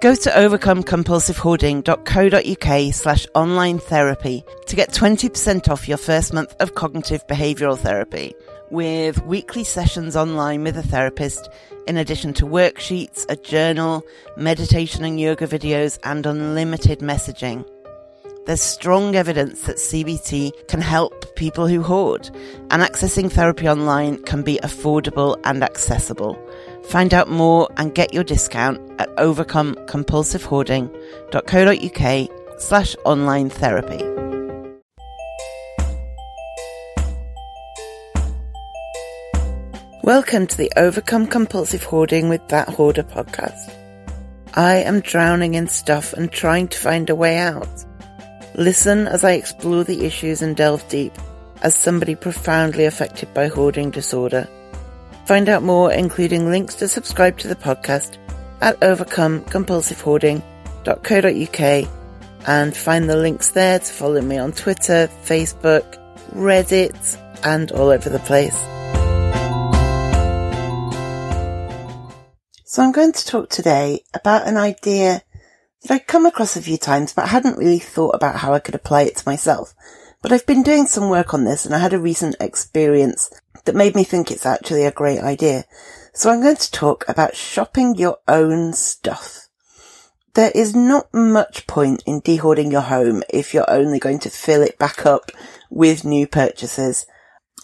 Go to overcomecompulsivehoarding.co.uk slash online therapy to get 20% off your first month of cognitive behavioural therapy with weekly sessions online with a therapist in addition to worksheets, a journal, meditation and yoga videos and unlimited messaging. There's strong evidence that CBT can help people who hoard and accessing therapy online can be affordable and accessible. Find out more and get your discount at overcomecompulsivehoarding.co.uk slash online therapy. Welcome to the Overcome Compulsive Hoarding with That Hoarder podcast. I am drowning in stuff and trying to find a way out. Listen as I explore the issues and delve deep as somebody profoundly affected by hoarding disorder Find out more, including links to subscribe to the podcast at overcomecompulsivehoarding.co.uk and find the links there to follow me on Twitter, Facebook, Reddit, and all over the place. So I'm going to talk today about an idea that I'd come across a few times, but I hadn't really thought about how I could apply it to myself. But I've been doing some work on this and I had a recent experience that made me think it's actually a great idea. So I'm going to talk about shopping your own stuff. There is not much point in dehoarding your home if you're only going to fill it back up with new purchases.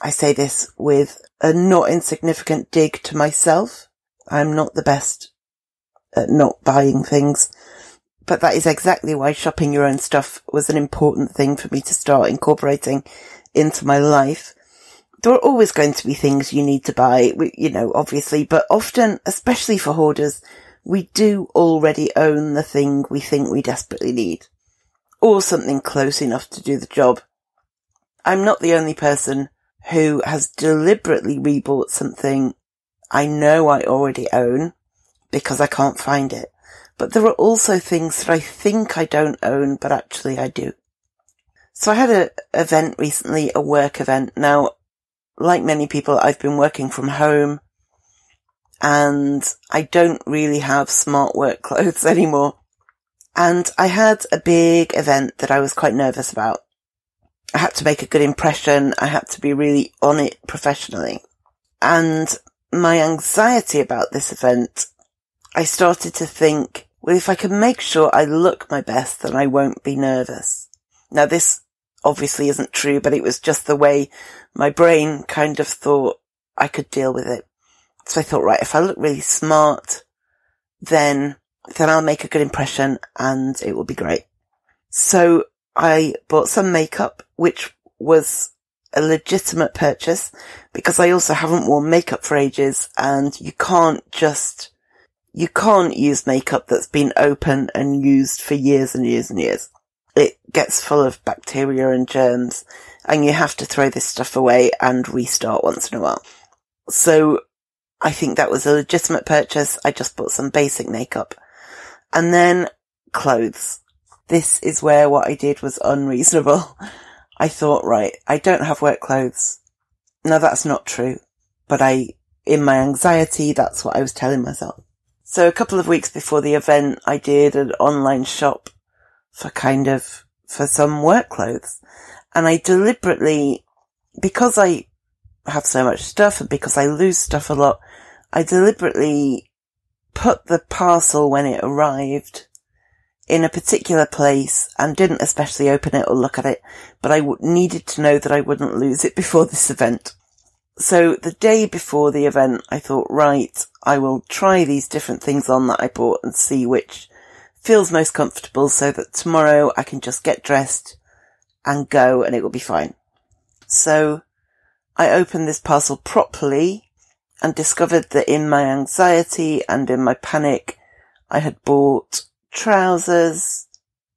I say this with a not insignificant dig to myself. I'm not the best at not buying things, but that is exactly why shopping your own stuff was an important thing for me to start incorporating into my life there are always going to be things you need to buy, you know, obviously, but often, especially for hoarders, we do already own the thing we think we desperately need. Or something close enough to do the job. I'm not the only person who has deliberately rebought something I know I already own because I can't find it. But there are also things that I think I don't own, but actually I do. So I had an event recently, a work event. Now, like many people, I've been working from home and I don't really have smart work clothes anymore. And I had a big event that I was quite nervous about. I had to make a good impression. I had to be really on it professionally. And my anxiety about this event, I started to think, well, if I can make sure I look my best, then I won't be nervous. Now this obviously isn't true, but it was just the way my brain kind of thought I could deal with it. So I thought, right, if I look really smart, then, then I'll make a good impression and it will be great. So I bought some makeup, which was a legitimate purchase because I also haven't worn makeup for ages and you can't just, you can't use makeup that's been open and used for years and years and years it gets full of bacteria and germs and you have to throw this stuff away and restart once in a while. So I think that was a legitimate purchase. I just bought some basic makeup and then clothes. This is where what I did was unreasonable. I thought, right, I don't have work clothes. No, that's not true. But I, in my anxiety, that's what I was telling myself. So a couple of weeks before the event, I did an online shop for kind of, for some work clothes. And I deliberately, because I have so much stuff and because I lose stuff a lot, I deliberately put the parcel when it arrived in a particular place and didn't especially open it or look at it, but I w- needed to know that I wouldn't lose it before this event. So the day before the event, I thought, right, I will try these different things on that I bought and see which feels most comfortable so that tomorrow I can just get dressed and go and it will be fine. So I opened this parcel properly and discovered that in my anxiety and in my panic, I had bought trousers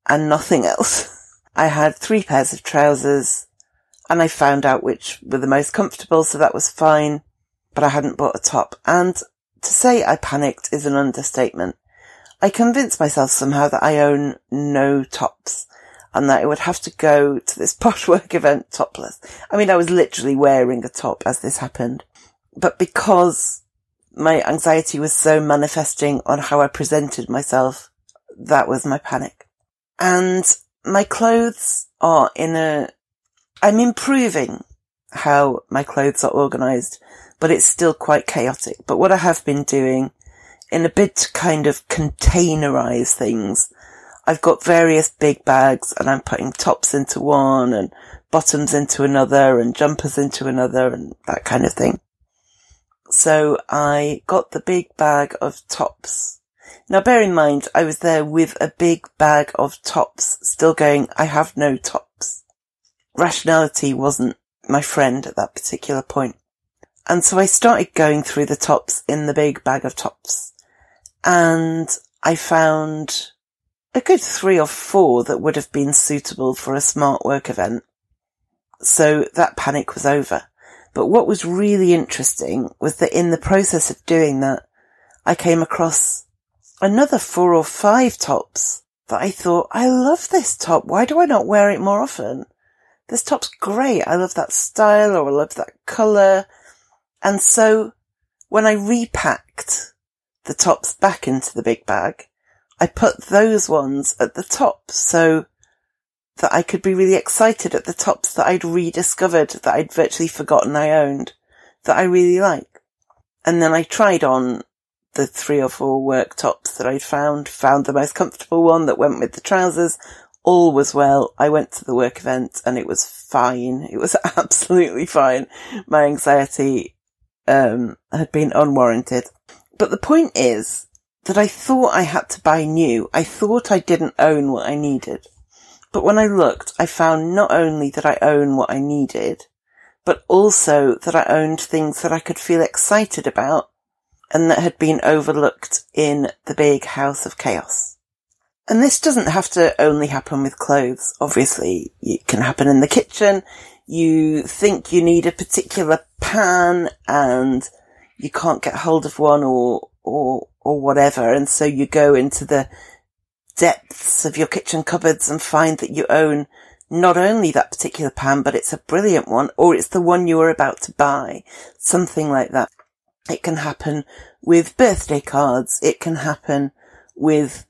and nothing else. I had three pairs of trousers and I found out which were the most comfortable, so that was fine, but I hadn't bought a top. And to say I panicked is an understatement. I convinced myself somehow that I own no tops and that I would have to go to this posh work event topless. I mean, I was literally wearing a top as this happened, but because my anxiety was so manifesting on how I presented myself, that was my panic. And my clothes are in a, I'm improving how my clothes are organized, but it's still quite chaotic. But what I have been doing in a bit to kind of containerize things, I've got various big bags and I'm putting tops into one and bottoms into another and jumpers into another and that kind of thing. So I got the big bag of tops. Now bear in mind, I was there with a big bag of tops, still going, I have no tops. Rationality wasn't my friend at that particular point. And so I started going through the tops in the big bag of tops. And I found a good three or four that would have been suitable for a smart work event. So that panic was over. But what was really interesting was that in the process of doing that, I came across another four or five tops that I thought, I love this top. Why do I not wear it more often? This top's great. I love that style or I love that colour. And so when I repacked the tops back into the big bag, I put those ones at the top so that I could be really excited at the tops that I'd rediscovered that I'd virtually forgotten I owned that I really like. And then I tried on the three or four work tops that I'd found, found the most comfortable one that went with the trousers. All was well. I went to the work event and it was fine. It was absolutely fine. My anxiety, um, had been unwarranted. But the point is, that I thought I had to buy new. I thought I didn't own what I needed. But when I looked, I found not only that I own what I needed, but also that I owned things that I could feel excited about and that had been overlooked in the big house of chaos. And this doesn't have to only happen with clothes. Obviously, it can happen in the kitchen. You think you need a particular pan and you can't get hold of one or, or, or whatever. And so you go into the depths of your kitchen cupboards and find that you own not only that particular pan, but it's a brilliant one, or it's the one you were about to buy. Something like that. It can happen with birthday cards. It can happen with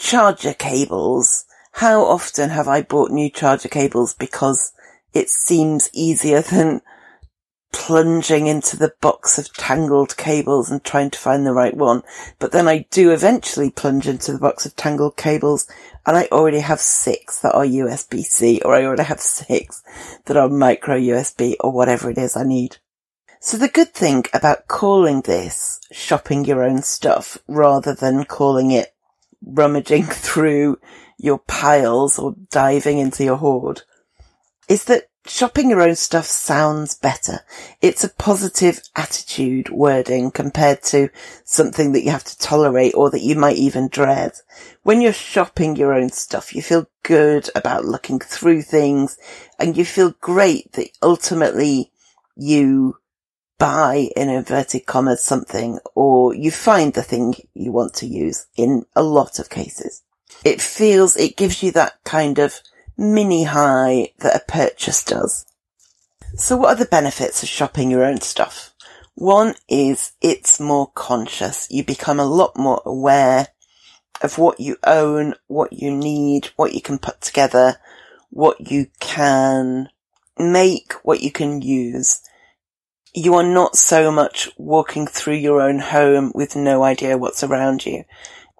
charger cables. How often have I bought new charger cables because it seems easier than plunging into the box of tangled cables and trying to find the right one. But then I do eventually plunge into the box of tangled cables and I already have six that are USB-C or I already have six that are micro USB or whatever it is I need. So the good thing about calling this shopping your own stuff rather than calling it rummaging through your piles or diving into your hoard is that shopping your own stuff sounds better. It's a positive attitude wording compared to something that you have to tolerate or that you might even dread. When you're shopping your own stuff, you feel good about looking through things and you feel great that ultimately you buy in inverted commas something or you find the thing you want to use in a lot of cases. It feels, it gives you that kind of mini high that a purchase does. So what are the benefits of shopping your own stuff? One is it's more conscious. You become a lot more aware of what you own, what you need, what you can put together, what you can make, what you can use. You are not so much walking through your own home with no idea what's around you.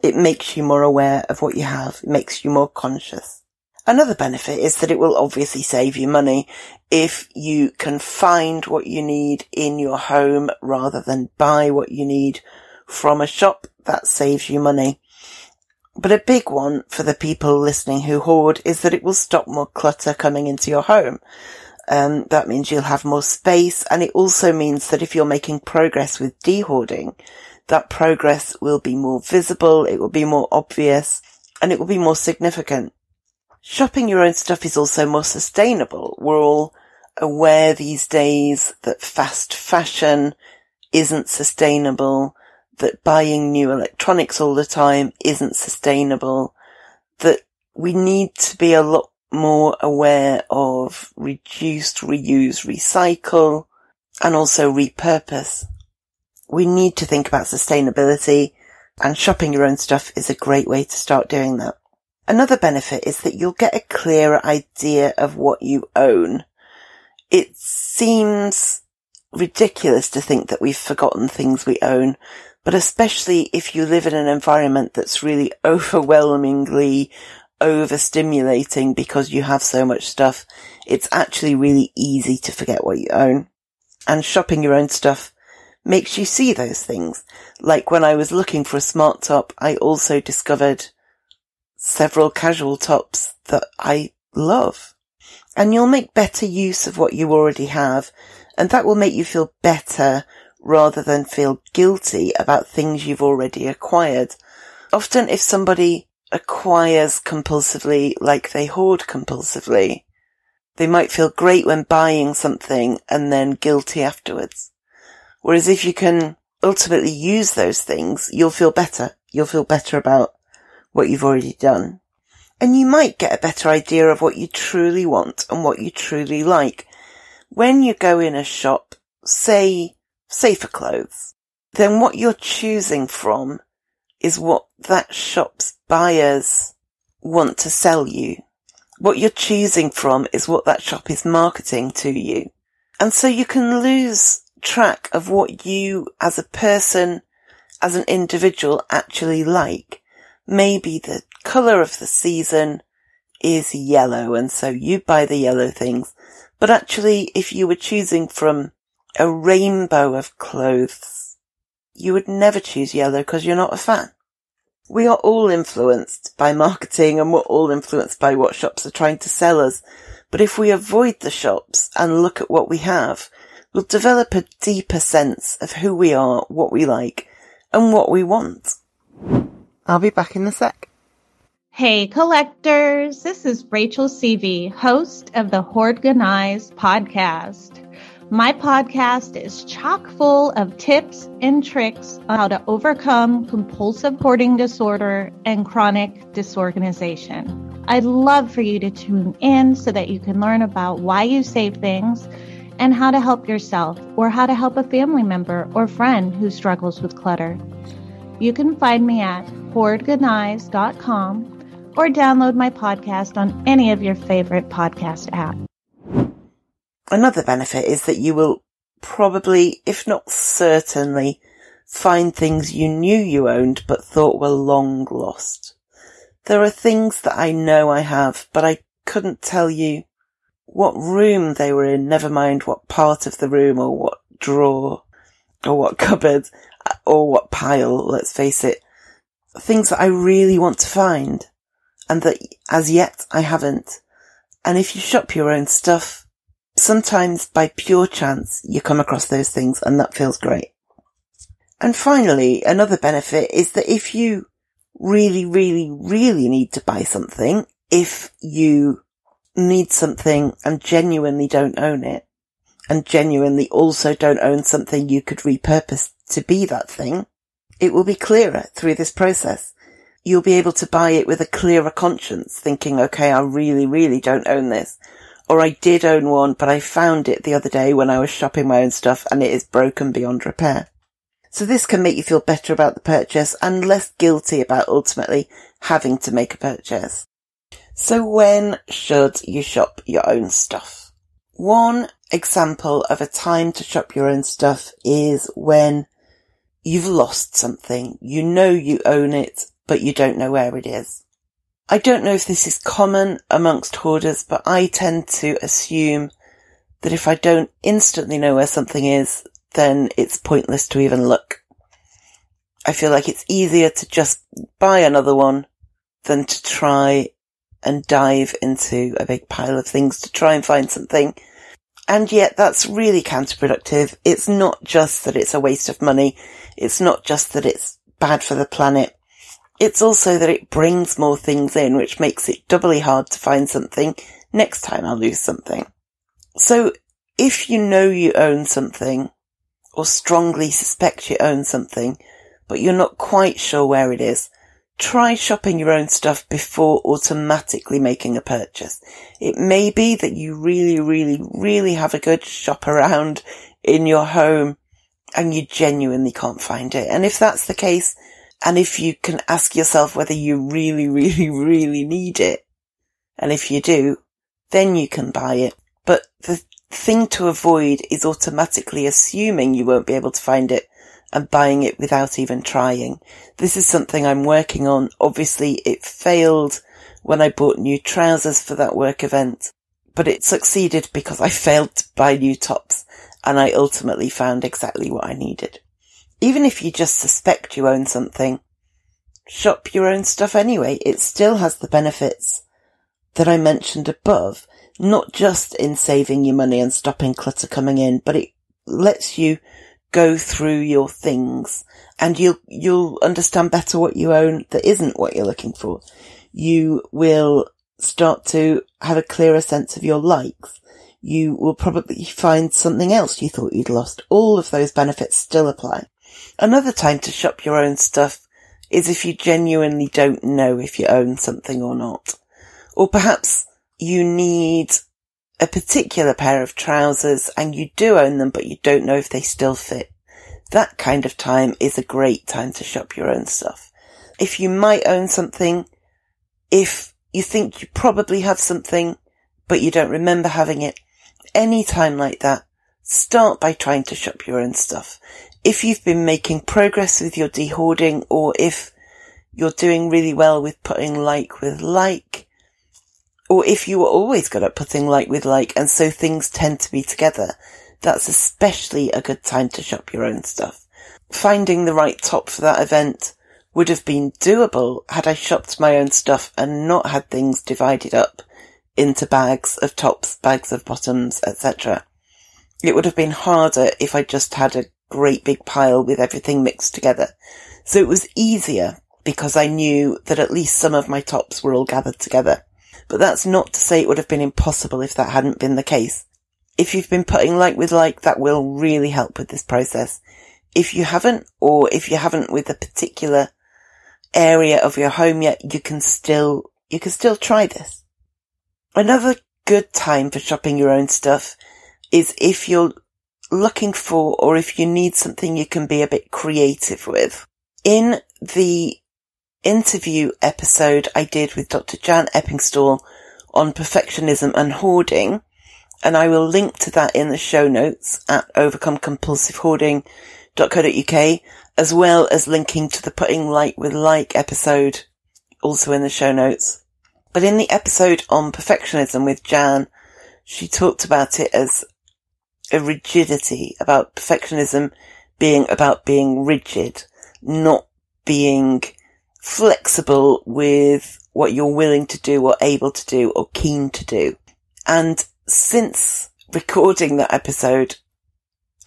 It makes you more aware of what you have. It makes you more conscious. Another benefit is that it will obviously save you money if you can find what you need in your home rather than buy what you need from a shop. That saves you money. But a big one for the people listening who hoard is that it will stop more clutter coming into your home. Um, that means you'll have more space and it also means that if you're making progress with dehoarding, that progress will be more visible, it will be more obvious, and it will be more significant. Shopping your own stuff is also more sustainable. We're all aware these days that fast fashion isn't sustainable, that buying new electronics all the time isn't sustainable, that we need to be a lot more aware of reduced, reuse, recycle, and also repurpose. We need to think about sustainability And shopping your own stuff is a great way to start doing that. Another benefit is that you'll get a clearer idea of what you own. It seems ridiculous to think that we've forgotten things we own, but especially if you live in an environment that's really overwhelmingly overstimulating because you have so much stuff, it's actually really easy to forget what you own. And shopping your own stuff makes you see those things. Like when I was looking for a smart top, I also discovered several casual tops that I love. And you'll make better use of what you already have, and that will make you feel better rather than feel guilty about things you've already acquired. Often if somebody acquires compulsively like they hoard compulsively, they might feel great when buying something and then guilty afterwards. Whereas if you can ultimately use those things, you'll feel better. You'll feel better about what you've already done. And you might get a better idea of what you truly want and what you truly like. When you go in a shop, say, say for clothes, then what you're choosing from is what that shop's buyers want to sell you. What you're choosing from is what that shop is marketing to you. And so you can lose track of what you as a person, as an individual actually like. Maybe the colour of the season is yellow and so you buy the yellow things. But actually, if you were choosing from a rainbow of clothes, you would never choose yellow because you're not a fan we are all influenced by marketing and we're all influenced by what shops are trying to sell us. But if we avoid the shops and look at what we have, we'll develop a deeper sense of who we are, what we like, and what we want. I'll be back in a sec. Hey collectors, this is Rachel Seavey, host of the Hoardganize podcast. My podcast is chock full of tips and tricks on how to overcome compulsive hoarding disorder and chronic disorganization. I'd love for you to tune in so that you can learn about why you save things and how to help yourself or how to help a family member or friend who struggles with clutter. You can find me at hoardganize.com or download my podcast on any of your favorite podcast apps. Another benefit is that you will probably, if not certainly, find things you knew you owned but thought were long lost. There are things that I know I have, but I couldn't tell you what room they were in, never mind what part of the room or what drawer or what cupboard or what pile, let's face it. Things that I really want to find and that as yet I haven't. And if you shop your own stuff, sometimes by pure chance you come across those things and that feels great. And finally, another benefit is that if you really, really, really need to buy something, if you need something and genuinely don't own it, and genuinely also don't own something you could repurpose to be that thing, it will be clearer through this process. You'll be able to buy it with a clearer conscience, thinking, okay, I really, really don't own this or I did own one, but I found it the other day when I was shopping my own stuff and it is broken beyond repair. So this can make you feel better about the purchase and less guilty about ultimately having to make a purchase. So when should you shop your own stuff? One example of a time to shop your own stuff is when you've lost something. You know you own it, but you don't know where it is. I don't know if this is common amongst hoarders, but I tend to assume that if I don't instantly know where something is, then it's pointless to even look. I feel like it's easier to just buy another one than to try and dive into a big pile of things to try and find something. And yet that's really counterproductive. It's not just that it's a waste of money. It's not just that it's bad for the planet. It's also that it brings more things in, which makes it doubly hard to find something next time I lose something. So if you know you own something or strongly suspect you own something, but you're not quite sure where it is, try shopping your own stuff before automatically making a purchase. It may be that you really, really, really have a good shop around in your home and you genuinely can't find it. And if that's the case, And if you can ask yourself whether you really, really, really need it, and if you do, then you can buy it. But the thing to avoid is automatically assuming you won't be able to find it and buying it without even trying. This is something I'm working on. Obviously it failed when I bought new trousers for that work event, but it succeeded because I failed to buy new tops and I ultimately found exactly what I needed. Even if you just suspect you own something, shop your own stuff anyway. It still has the benefits that I mentioned above, not just in saving you money and stopping clutter coming in, but it lets you go through your things and you'll, you'll understand better what you own that isn't what you're looking for. You will start to have a clearer sense of your likes. You will probably find something else you thought you'd lost. All of those benefits still apply. Another time to shop your own stuff is if you genuinely don't know if you own something or not. Or perhaps you need a particular pair of trousers and you do own them, but you don't know if they still fit. That kind of time is a great time to shop your own stuff. If you might own something, if you think you probably have something, but you don't remember having it, any time like that, start by trying to shop your own stuff. If you've been making progress with your dehoarding or if you're doing really well with putting like with like, or if you were always good at putting like with like and so things tend to be together, that's especially a good time to shop your own stuff. Finding the right top for that event would have been doable had I shopped my own stuff and not had things divided up into bags of tops, bags of bottoms, etc. It would have been harder if I just had a great big pile with everything mixed together. So it was easier because I knew that at least some of my tops were all gathered together. But that's not to say it would have been impossible if that hadn't been the case. If you've been putting like with like, that will really help with this process. If you haven't, or if you haven't with a particular area of your home yet, you can still, you can still try this. Another good time for shopping your own stuff is if you're looking for or if you need something you can be a bit creative with. In the interview episode I did with Dr. Jan Eppingstall on perfectionism and hoarding, and I will link to that in the show notes at overcomecompulsivehoarding.co.uk, as well as linking to the putting like with like episode also in the show notes. But in the episode on perfectionism with Jan, she talked about it as a rigidity, about perfectionism being about being rigid, not being flexible with what you're willing to do or able to do or keen to do. And since recording that episode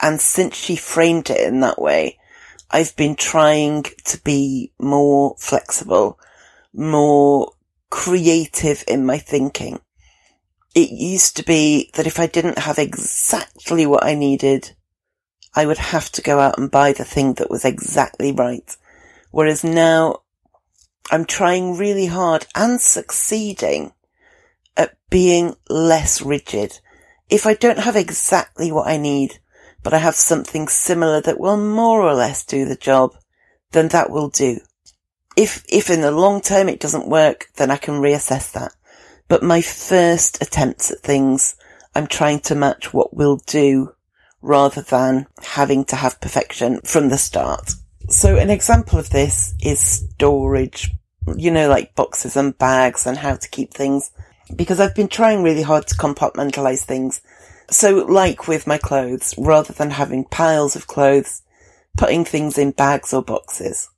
and since she framed it in that way, I've been trying to be more flexible, more creative in my thinking. It used to be that if I didn't have exactly what I needed, I would have to go out and buy the thing that was exactly right. Whereas now I'm trying really hard and succeeding at being less rigid. If I don't have exactly what I need, but I have something similar that will more or less do the job, then that will do. If, if in the long term it doesn't work, then I can reassess that. But my first attempts at things, I'm trying to match what will do rather than having to have perfection from the start. So an example of this is storage, you know, like boxes and bags and how to keep things because I've been trying really hard to compartmentalize things. So like with my clothes, rather than having piles of clothes, putting things in bags or boxes.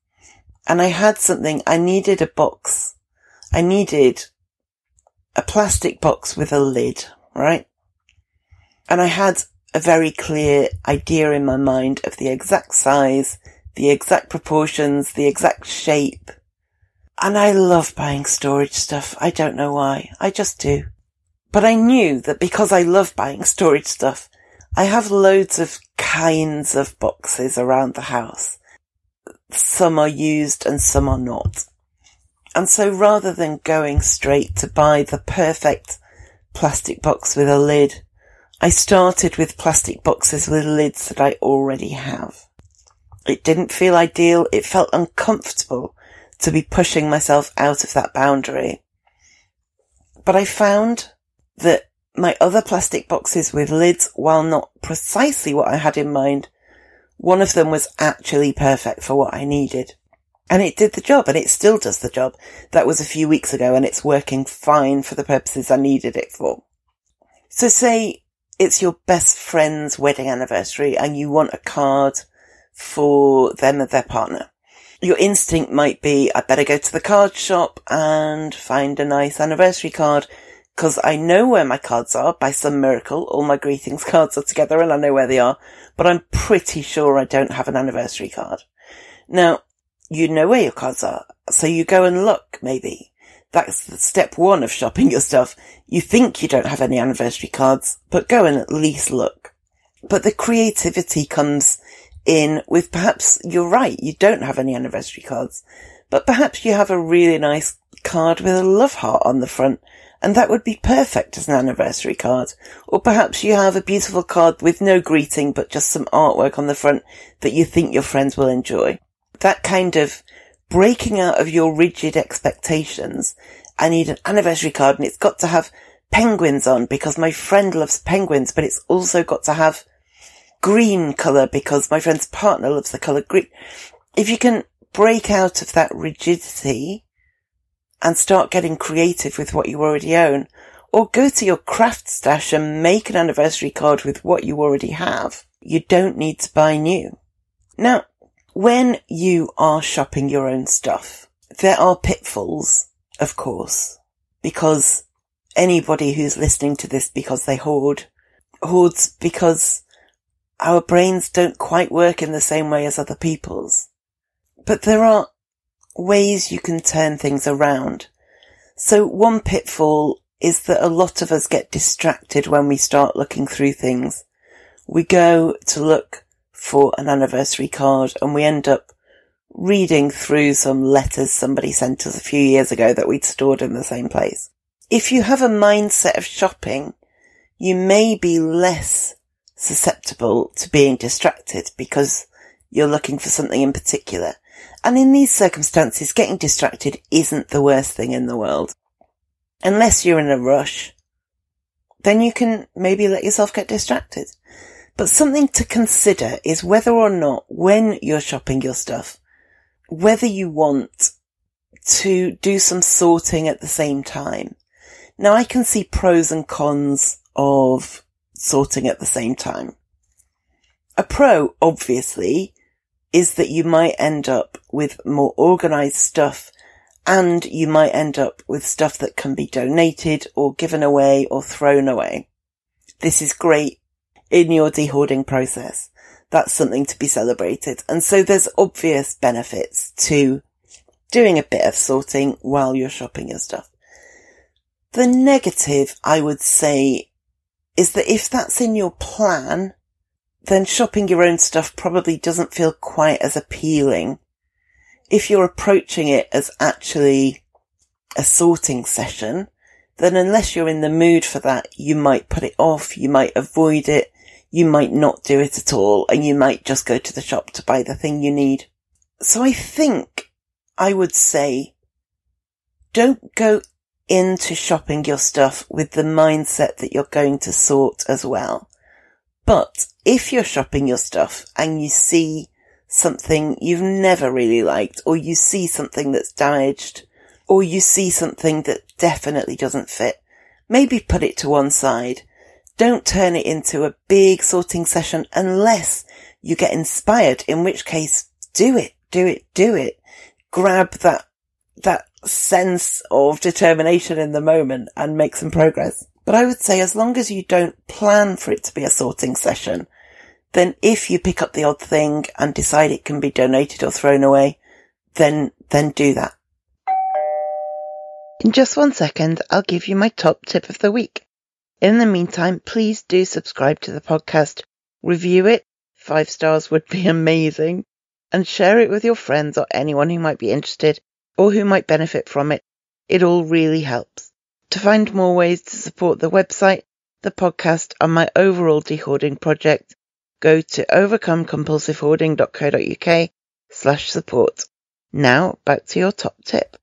And I had something, I needed a box. I needed a plastic box with a lid, right? And I had a very clear idea in my mind of the exact size, the exact proportions, the exact shape. And I love buying storage stuff. I don't know why. I just do. But I knew that because I love buying storage stuff, I have loads of kinds of boxes around the house. Some are used and some are not. And so rather than going straight to buy the perfect plastic box with a lid, I started with plastic boxes with lids that I already have. It didn't feel ideal. It felt uncomfortable to be pushing myself out of that boundary. But I found that my other plastic boxes with lids, while not precisely what I had in mind, one of them was actually perfect for what I needed. And it did the job and it still does the job. That was a few weeks ago and it's working fine for the purposes I needed it for. So say it's your best friend's wedding anniversary and you want a card for them and their partner. Your instinct might be, I better go to the card shop and find a nice anniversary card because I know where my cards are by some miracle. All my greetings cards are together and I know where they are, but I'm pretty sure I don't have an anniversary card. Now, you know where your cards are, so you go and look, maybe. That's step one of shopping your stuff. You think you don't have any anniversary cards, but go and at least look. But the creativity comes in with perhaps you're right, you don't have any anniversary cards, but perhaps you have a really nice card with a love heart on the front, and that would be perfect as an anniversary card. Or perhaps you have a beautiful card with no greeting, but just some artwork on the front that you think your friends will enjoy. That kind of breaking out of your rigid expectations. I need an anniversary card and it's got to have penguins on because my friend loves penguins, but it's also got to have green colour because my friend's partner loves the colour green. If you can break out of that rigidity and start getting creative with what you already own, or go to your craft stash and make an anniversary card with what you already have, you don't need to buy new. Now, when you are shopping your own stuff, there are pitfalls, of course, because anybody who's listening to this because they hoard, hoards because our brains don't quite work in the same way as other people's. But there are ways you can turn things around. So one pitfall is that a lot of us get distracted when we start looking through things. We go to look for an anniversary card and we end up reading through some letters somebody sent us a few years ago that we'd stored in the same place. If you have a mindset of shopping, you may be less susceptible to being distracted because you're looking for something in particular. And in these circumstances, getting distracted isn't the worst thing in the world. Unless you're in a rush, then you can maybe let yourself get distracted. But something to consider is whether or not when you're shopping your stuff, whether you want to do some sorting at the same time. Now I can see pros and cons of sorting at the same time. A pro, obviously, is that you might end up with more organized stuff and you might end up with stuff that can be donated or given away or thrown away. This is great in your dehoarding process. That's something to be celebrated. And so there's obvious benefits to doing a bit of sorting while you're shopping your stuff. The negative, I would say, is that if that's in your plan, then shopping your own stuff probably doesn't feel quite as appealing. If you're approaching it as actually a sorting session, then unless you're in the mood for that, you might put it off, you might avoid it, you might not do it at all, and you might just go to the shop to buy the thing you need. So I think I would say don't go into shopping your stuff with the mindset that you're going to sort as well. But if you're shopping your stuff and you see something you've never really liked, or you see something that's damaged, or you see something that definitely doesn't fit, maybe put it to one side. Don't turn it into a big sorting session unless you get inspired, in which case do it, do it, do it. Grab that, that sense of determination in the moment and make some progress. But I would say as long as you don't plan for it to be a sorting session, then if you pick up the odd thing and decide it can be donated or thrown away, then, then do that. In just one second, I'll give you my top tip of the week. In the meantime, please do subscribe to the podcast, review it. Five stars would be amazing and share it with your friends or anyone who might be interested or who might benefit from it. It all really helps. To find more ways to support the website, the podcast, and my overall dehoarding project, go to overcomecompulsivehoarding.co.uk slash support. Now back to your top tip.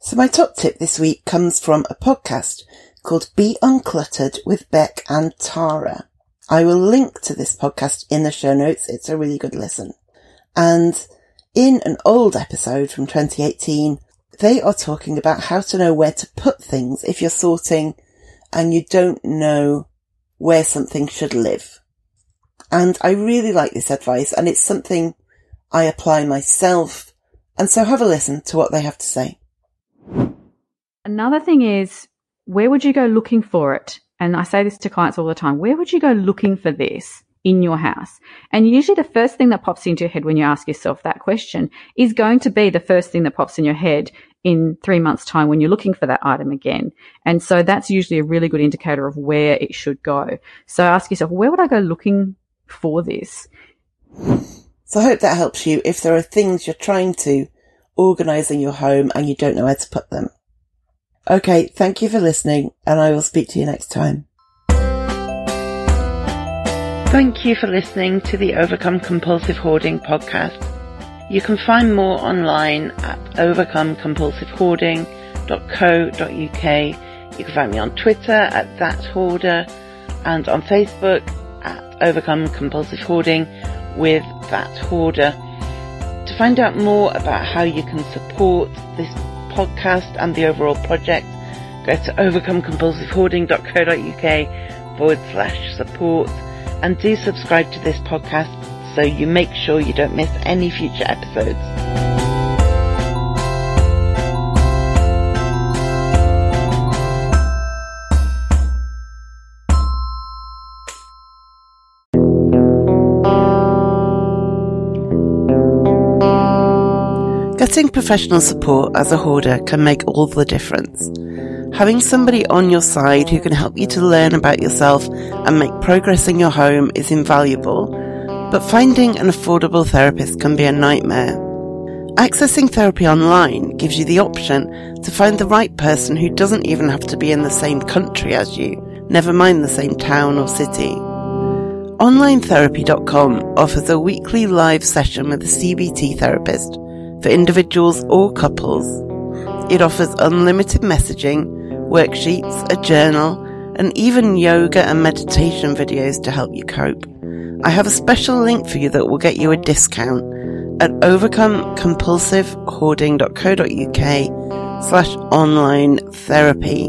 So my top tip this week comes from a podcast called Be Uncluttered with Beck and Tara. I will link to this podcast in the show notes. It's a really good listen. And in an old episode from 2018, they are talking about how to know where to put things if you're sorting and you don't know where something should live. And I really like this advice and it's something I apply myself. And so have a listen to what they have to say. Another thing is, where would you go looking for it? And I say this to clients all the time. Where would you go looking for this in your house? And usually the first thing that pops into your head when you ask yourself that question is going to be the first thing that pops in your head in three months time when you're looking for that item again. And so that's usually a really good indicator of where it should go. So ask yourself, where would I go looking for this? So I hope that helps you if there are things you're trying to organise in your home and you don't know where to put them. Okay, thank you for listening and I will speak to you next time. Thank you for listening to the Overcome Compulsive Hoarding podcast. You can find more online at overcomecompulsivehoarding.co.uk. You can find me on Twitter at that hoarder and on Facebook at Overcome Compulsive Hoarding with that hoarder. To find out more about how you can support this podcast and the overall project, go to overcomecompulsivehoarding.co.uk forward slash support and do subscribe to this podcast so you make sure you don't miss any future episodes. Getting professional support as a hoarder can make all the difference. Having somebody on your side who can help you to learn about yourself and make progress in your home is invaluable, but finding an affordable therapist can be a nightmare. Accessing therapy online gives you the option to find the right person who doesn't even have to be in the same country as you, never mind the same town or city. OnlineTherapy.com offers a weekly live session with a CBT therapist for individuals or couples. It offers unlimited messaging worksheets, a journal, and even yoga and meditation videos to help you cope. I have a special link for you that will get you a discount at overcomecompulsivehoarding.co.uk slash online therapy.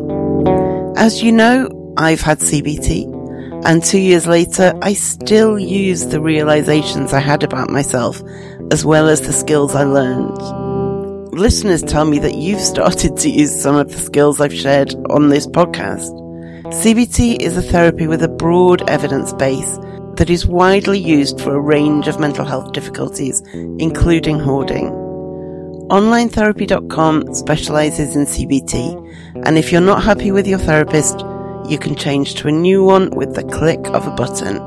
As you know, I've had CBT and two years later, I still use the realizations I had about myself as well as the skills I learned listeners tell me that you've started to use some of the skills I've shared on this podcast. CBT is a therapy with a broad evidence base that is widely used for a range of mental health difficulties, including hoarding. OnlineTherapy.com specializes in CBT, and if you're not happy with your therapist, you can change to a new one with the click of a button,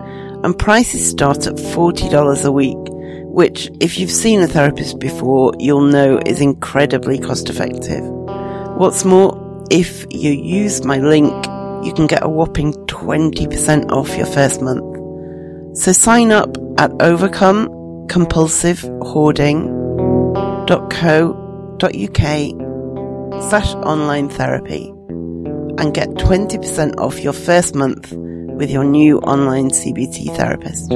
and prices start at $40 a week which, if you've seen a therapist before, you'll know is incredibly cost effective. What's more, if you use my link, you can get a whopping 20% off your first month. So sign up at overcomecompulsivehoarding.co.uk slash online therapy and get 20% off your first month with your new online CBT therapist.